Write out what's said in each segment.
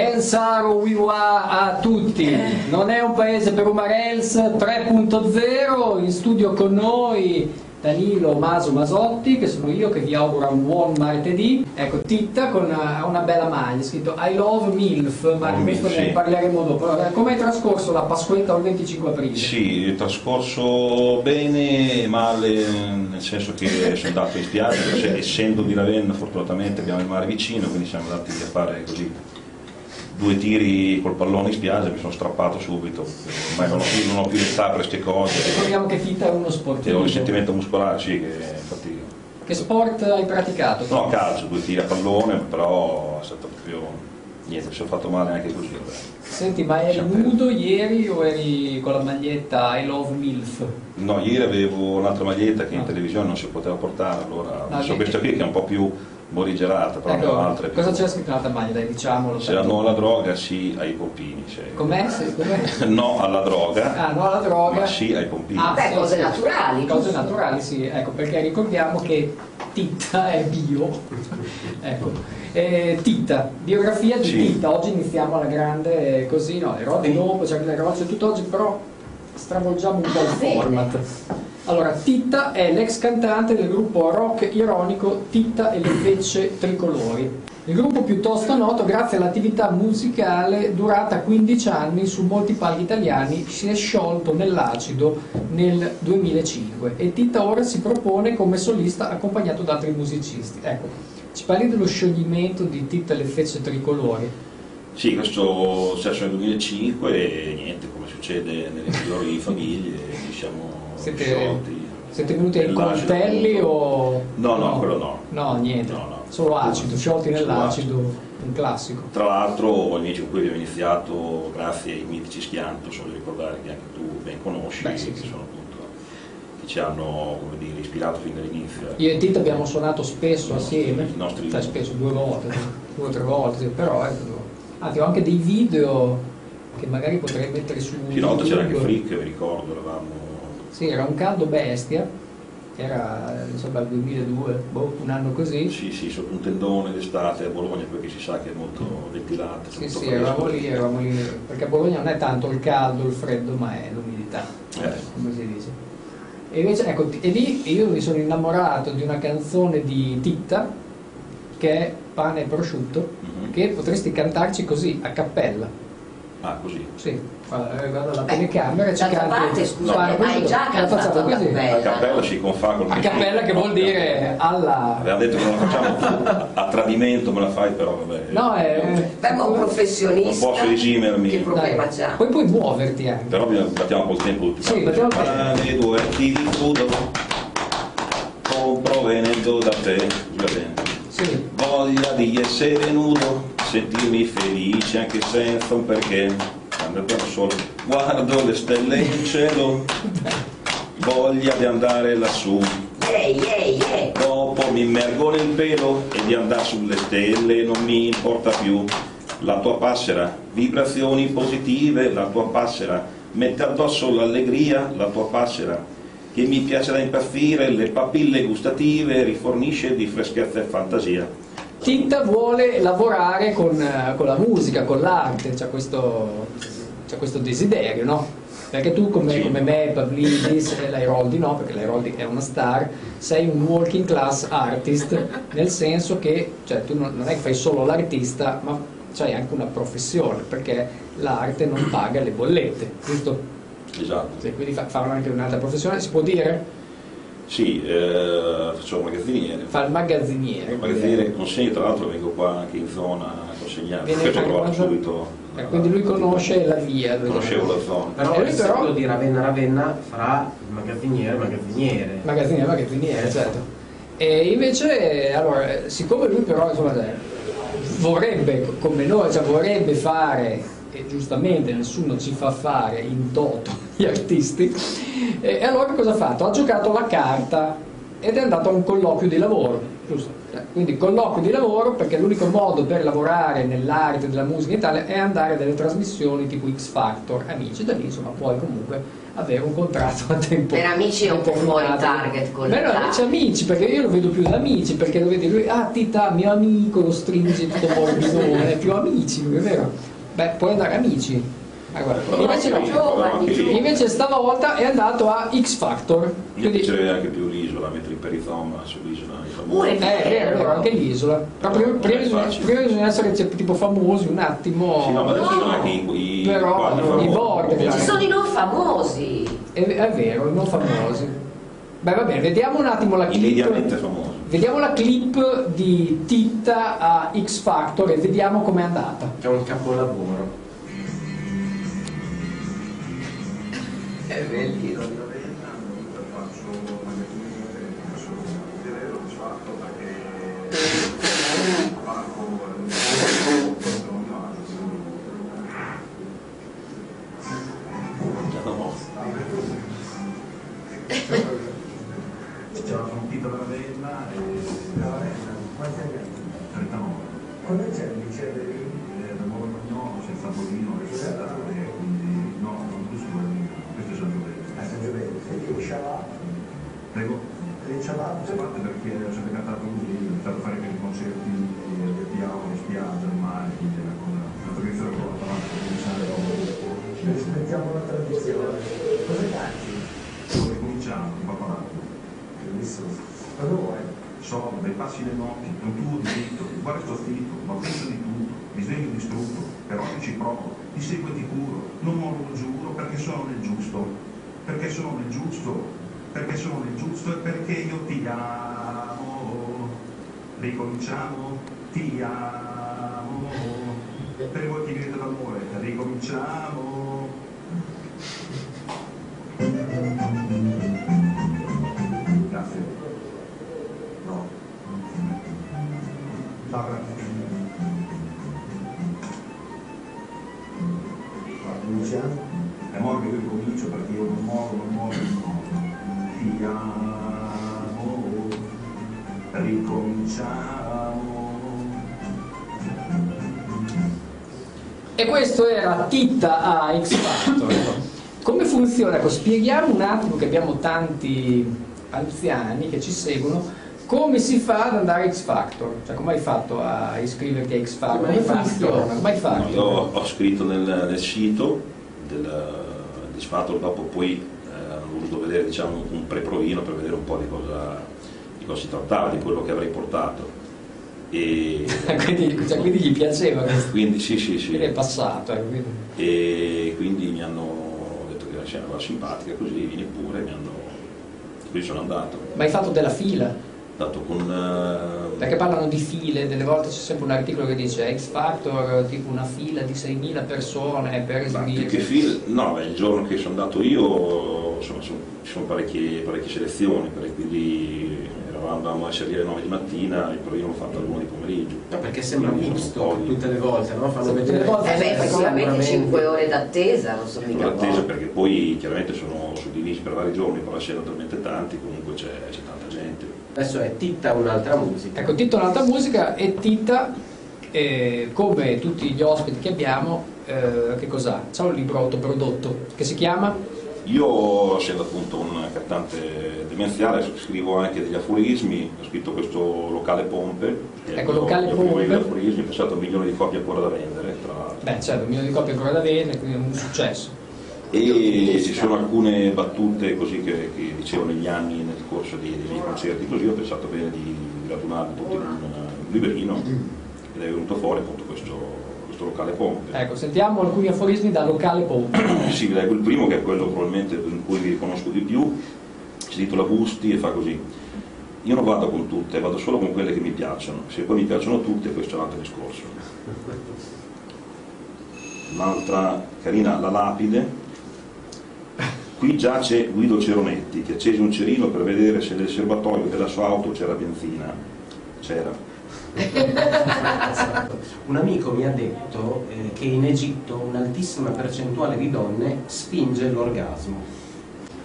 Kensaro Wiwa a tutti, non è un paese per Umarels 3.0, in studio con noi Danilo Maso Masotti, che sono io, che vi auguro un buon martedì. Ecco, Titta con una, una bella maglia, scritto I love MILF, ma di questo sì. ne parleremo dopo. Come è trascorso la Pasquetta il 25 aprile? Sì, è trascorso bene e male, nel senso che sono andato in spiaggia, essendo di Ravenna fortunatamente abbiamo il mare vicino, quindi siamo andati a fare così due tiri col pallone in spiaggia, mi sono strappato subito, ormai non ho più, non ho più l'età per queste cose, Ricordiamo che Titta è uno e ho sportivo. il risentimento muscolare, sì, che infatti... Che sport hai praticato? No, a calcio, due tiri a pallone, però è stato proprio... niente, mi sono fatto male anche così. vabbè. Senti, ma eri Sempre. nudo ieri o eri con la maglietta I love MILF? No, ieri avevo un'altra maglietta che in Ah. televisione non si poteva portare, allora messo che- questa qui che è un po' più morigerata, però ho altre. Ecco, cosa più- c'è scritto nell'altra maglia? Dai, diciamolo. Se no alla droga, sì ai pompini. se- Com'è? No alla droga, Ah, no alla droga. ma sì ai pompini. Ah, Beh, sì, cose sì. naturali. Cose naturali, sì, ecco, perché ricordiamo che Titta è bio. ecco. Eh, Titta, biografia di Sì. Titta, oggi iniziamo alla grande eh, così, no, le robe dopo, c'è le robe, c'è tutto oggi, però stravolgiamo un po' il Bene. format. Allora, Titta è l'ex cantante del gruppo rock ironico Titta e le fecce tricolori. Il gruppo piuttosto noto grazie all'attività musicale durata 15 anni su molti palchi italiani si è sciolto nell'acido nel 2005 e Titta ora si propone come solista accompagnato da altri musicisti. Ecco, ci parli dello scioglimento di Titta e le fecce tricolori? Sì, questo è successo nel 2005 e niente, come succede nelle migliori famiglie, ci siamo Siete- sciolti. Siete venuti ai coltelli o... No, no, quello no. No, niente, No, no. solo acido, sciolti nell'acido, un classico. Tra l'altro gli amici con cui abbiamo iniziato, grazie ai mitici Schianto, sono da ricordare che anche tu ben conosci, Beh, sì, che sì. sono appunto che ci hanno come dire, ispirato fin dall'inizio. Io e Tita abbiamo suonato spesso assieme, nostri- cioè spesso due volte, due o tre volte, però è Anzi, ho anche dei video che magari potrei mettere su volta c'era anche. Frick, mi ricordo, eravamo... Sì, era un caldo bestia, era insomma il 2002, boh, un anno così. Sì, sì, sotto un tendone d'estate a Bologna, perché si sa che è molto ventilante. Sì, molto sì, eravamo lì, eravamo lì, perché a Bologna non è tanto il caldo, il freddo, ma è l'umidità, Eh. come si dice. E invece, ecco, e lì io mi sono innamorato di una canzone di Titta, che è Pane e prosciutto, Mhm. che potresti cantarci così, a cappella. Ah, così. Sì, guarda, eh, guarda la telecamera e ci canti. parte, scusa, Pane e hai già cantato facciamo a così. cappella. A cappella si confà col A cappella che vuol dire alla... Avevamo detto che non la facciamo a, a tradimento, me la fai però vabbè. No, è... Beh, ma un professionista. Non posso esimermi. Che problema Dai, c'ha? Poi puoi muoverti anche. Però battiamo col tempo tutti. Sì, battiamo col tempo. Pane, due etti di sudo, compro venendo da te. Già bene. Sì. Voglia di essere nudo, sentirmi felice anche senza un perché. Quando abbiamo solo guardo le stelle in cielo, voglia di andare lassù. Dopo mi immergo nel pelo e di andare sulle stelle non mi importa più. La tua passera, vibrazioni positive, la tua passera, mette addosso l'allegria, la tua passera, che mi piace da impazzire, le papille gustative, rifornisce di freschezza e fantasia. Titta vuole lavorare con, eh, con la musica, con l'arte, c'è questo, c'è questo desiderio, no? Perché tu come, Sì. come me, Pavlidis e l'Airoldi no, perché l'Airoldi è una star, sei un working class artist, nel senso che cioè, tu non, non è che fai solo l'artista, ma c'hai anche una professione, perché l'arte non paga le bollette, giusto? Esatto. Sì, quindi fa, fa anche un'altra professione, si può dire? Sì, eh, faccio il magazziniere. Fa il magazziniere. Il magazziniere consegna, tra l'altro vengo qua anche in zona a consegnare, Viene perché ho trovato subito. Eh, quindi lui conosce la via. Conoscevo la zona. Però E lui però- di Ravenna Ravenna farà il magazziniere magazziniere. Magazziniere, magazziniere, certo. E invece, allora, siccome lui però insomma, eh, vorrebbe, come noi, cioè, vorrebbe fare, e giustamente nessuno ci fa fare in toto gli artisti, e allora cosa ha fatto? Ha giocato la carta ed è andato a un colloquio di lavoro, giusto? Eh, Quindi colloquio di lavoro perché l'unico modo per lavorare nell'arte della musica in Italia è andare a delle trasmissioni tipo X Factor, amici, da lì insomma puoi comunque avere un contratto a tempo Per amici è un po' fuori target con Beh, no, invece amici, perché io lo vedo più da amici, perché lo vedi lui, ah Tita, mio amico, lo stringi tutto morbidone, è più amici, è vero? Beh, puoi andare amici. Ah, guarda, invece no. giovani, Invece stavolta è andato a X Factor. Quindi, piacerebbe anche più l'isola, mettere il perizoma sull'isola. i famosi. Eh, è vero, anche l'isola. Però prima, prima prima bisogna essere cioè, tipo famosi un attimo. Sì, no, ma adesso No. sono anche i, i Però, i border, Ci sono i non famosi. È, è vero, non famosi. Beh, va bene, vediamo un attimo la I mediamente clip. famosi. Vediamo la clip di Titta a X Factor e vediamo com'è andata. È un capolavoro. È bellissimo. Ciao, sono Tito Ravenna e... Quanti anni hai? 39. Quando c'è il liceo Eh, da Nuovo Magnolo, senza Bolino, all'università, e quindi no, non tu solo questo è San Giovese. A San Giovese, sei di Scialà? Prego? Di Scialà? A parte perché ho sempre cantato così, ho iniziato a fare anche dei concerti del piano, in spiaggia, al mare, quindi una cosa, tradizione che ho fatto, quindi sai, Rispettiamo la tradizione. Cosa canti? Ricominciamo, il papalato. Bellissimo. Cosa vuoi? So, dai passi le notti, è un tuo diritto, guarda sto zitto, ma penso di tutto, mi sveglio distrutto, però io ci provo, ti seguo e ti curo, non mollo lo giuro perché sono nel giusto, perché sono nel giusto, perché sono nel giusto e perché io ti amo. Ricominciamo, ti amo, per voi chi vive d'amore, ricominciamo. Ti amo, ricominciamo. E questo era Titta a X Factor. Come funziona? Ecco, spieghiamo un attimo che abbiamo tanti anziani che ci seguono come si fa ad andare a X Factor? Cioè come hai fatto a iscriverti a X Factor? Come hai Come fatto? funziona? Come hai No, fatto? io ho scritto nel, nel sito del, di Sfatolo, dopo poi voluto vedere diciamo, un pre-provino per vedere un po' di cosa, di cosa si trattava, di quello che avrei portato. E quindi, cioè, quindi gli piaceva questo. quindi sì, sì, sì. Quindi è passato. ecco, quindi- E quindi mi hanno detto che era una simpatica, così vieni pure, mi hanno... Quindi sono andato. Ma hai fatto della fila? Con... eh, Perché parlano di file, delle volte c'è sempre un articolo che dice X Factor, tipo una fila di 6.000 persone per Ma più che esibirsi. fil, no, beh, il giorno che sono andato io, insomma, sono- ci sono parecchie, parecchie selezioni, quindi eravamo essere lì alle 9 di mattina, e però io l'ho fatto alle 1 di pomeriggio. No, perché sembra Quindi di- tutte le volte, no? Fanno vedere le volte. Eh beh, effettivamente sicuramente. 5 ore d'attesa, non so mica Sono attesa poco. perché poi chiaramente sono suddivisi per vari giorni, però essendo talmente tanti comunque c'è, c'è tanta gente. Adesso è Titta un'altra musica. Ecco, Tito un'altra musica e Tita, eh, come tutti gli ospiti che abbiamo, eh, che cos'ha? C'ha un libro autoprodotto che si chiama Io, essendo appunto un cantante demenziale, scrivo anche degli aforismi, ho scritto questo locale Pompe, Ecco, Locale Pompe. di aforismi, ho passato un milione di copie ancora da vendere, tra l'altro. Beh, c'è un milione di copie ancora da vendere, quindi è un successo. E ci sono alcune battute così che, che dicevo negli anni nel corso dei, dei concerti, così ho pensato bene di, radunarli tutti in un, un librino ed è venuto fuori appunto questo, questo locale Pompe. Ecco, sentiamo alcuni aforismi da locale Pompe. Sì, leggo il primo che è quello probabilmente in cui vi riconosco di più, si titola Busti e fa così. Io non vado con tutte, vado solo con quelle che mi piacciono. Se poi mi piacciono tutte, questo è un altro discorso. Un'altra carina, la lapide. Qui giace Guido Ceronetti che accese un cerino per vedere se nel serbatoio della sua auto c'era benzina. C'era. Un amico mi ha detto eh, che in Egitto un'altissima percentuale di donne spinge l'orgasmo.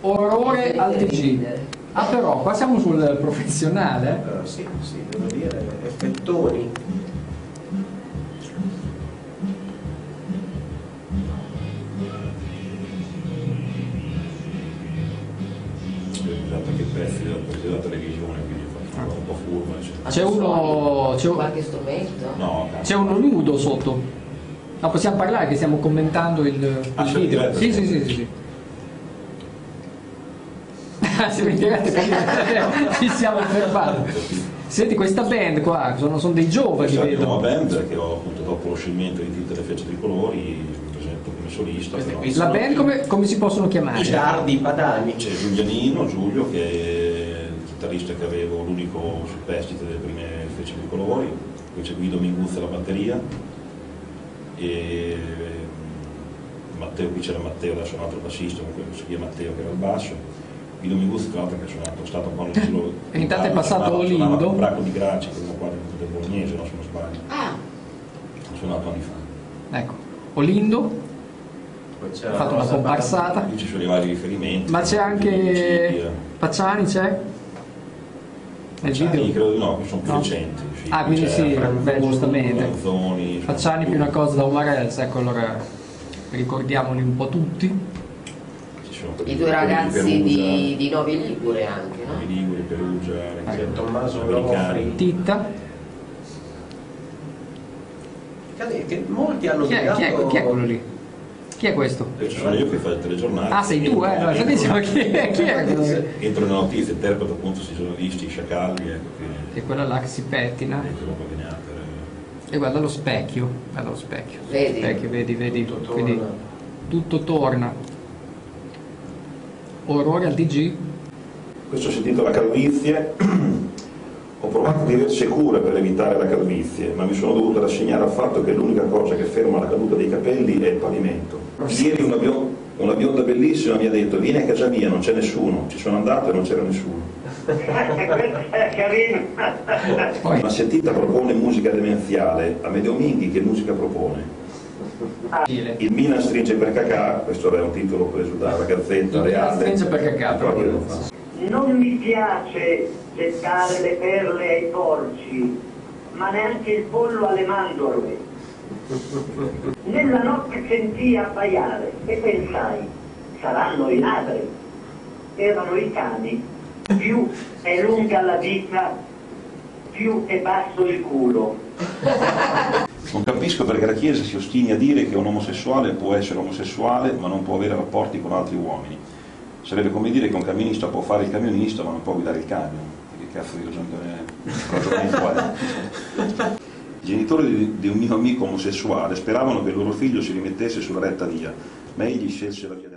Orrore al TG. Ah però, qua siamo sul professionale. Eh, sì, sì, devo dire, effettoni. C'è uno, c'è, un- Qualche strumento? No, c'è uno nudo sotto. Ma possiamo parlare che stiamo commentando il, il Ah, video? Sì, sì. sì, sì, sì. quindi ci siamo fermati. Senti, questa band qua, sono, sono dei giovani, è la nuova vedo. band che ho appunto dopo lo scioglimento di tutte le fece tricolori, mi presento come solista. La band come, come si possono I chiamare? dardi padani. C'è Giulianino, Giulio, che il chitarrista che avevo, l'unico superstite delle prime fece tricolori, poi c'è Guido Minguzza alla batteria e Matteo, qui c'era Matteo, adesso un altro bassista, comunque si chiama Matteo che era al basso. Guido Minguzza tra l'altro che è suonato, è stato quando giro E intanto è passato suonava, suonava Lindo. con Bracco di Graci, che è uno qua del Bolognese, no, se non sbaglio, Ah, ha suonato anni fa. Ecco, Olindo, ha fatto una comparsata. Lì ci sono i vari riferimenti. Ma c'è anche Pacciani, c'è? Nel video? credo di no, che sono più No? recenti. sì. Ah, quindi C'è sì, beh, giustamente. Franzoni, Facciani più una cosa da Umarels, ecco allora ricordiamoli un po' tutti. I due ragazzi di, di Novi Ligure anche, no? Novi Liguri, Perugia, C'è Tommaso americani. Titta. Che, che molti hanno Chi è, chi, è, chi è quello lì? Chi è questo? E ci sono io che faccio il telegiornale. Ah, sei tu, eh? Sto dicendo chi, è- chi era quello lì? Entro nelle notizie, interpreto appunto sui giornalisti, i sciacalli, ecco che Che quella là che si pettina. E guarda lo specchio, guarda lo specchio. Vedi? Specchio, vedi, vedi. Tutto Quindi torna. tutto torna. Orrore al TG. Questo si intitola Calvizie. Ho provato diverse cure per evitare la calvizie, ma mi sono dovuto rassegnare al fatto che l'unica cosa che ferma la caduta dei capelli è il pavimento. Ieri una, bio- una bionda bellissima mi ha detto vieni a casa mia, non c'è nessuno. Ci sono andato e non c'era nessuno. Poi Una sentita propone musica demenziale, a Medeo Minghi che musica propone? Il Milan stringe per cacà, questo è un titolo preso dalla Gazzetta Il Milan Reale. stringe per cacà, proprio. Non mi piace gettare le perle ai porci, ma neanche il pollo alle mandorle. Nella notte sentii abbaiare e pensai, saranno i ladri. Erano i cani. Più è lunga la vita, più è basso il culo. Non capisco perché la Chiesa si ostini a dire che un omosessuale può essere omosessuale ma non può avere rapporti con altri uomini. Sarebbe come dire che un camionista può fare il camionista ma non può guidare il camion. Che cazzo di ragione- è? I genitori di, un mio amico omosessuale speravano che il loro figlio si rimettesse sulla retta via, ma egli scelse la via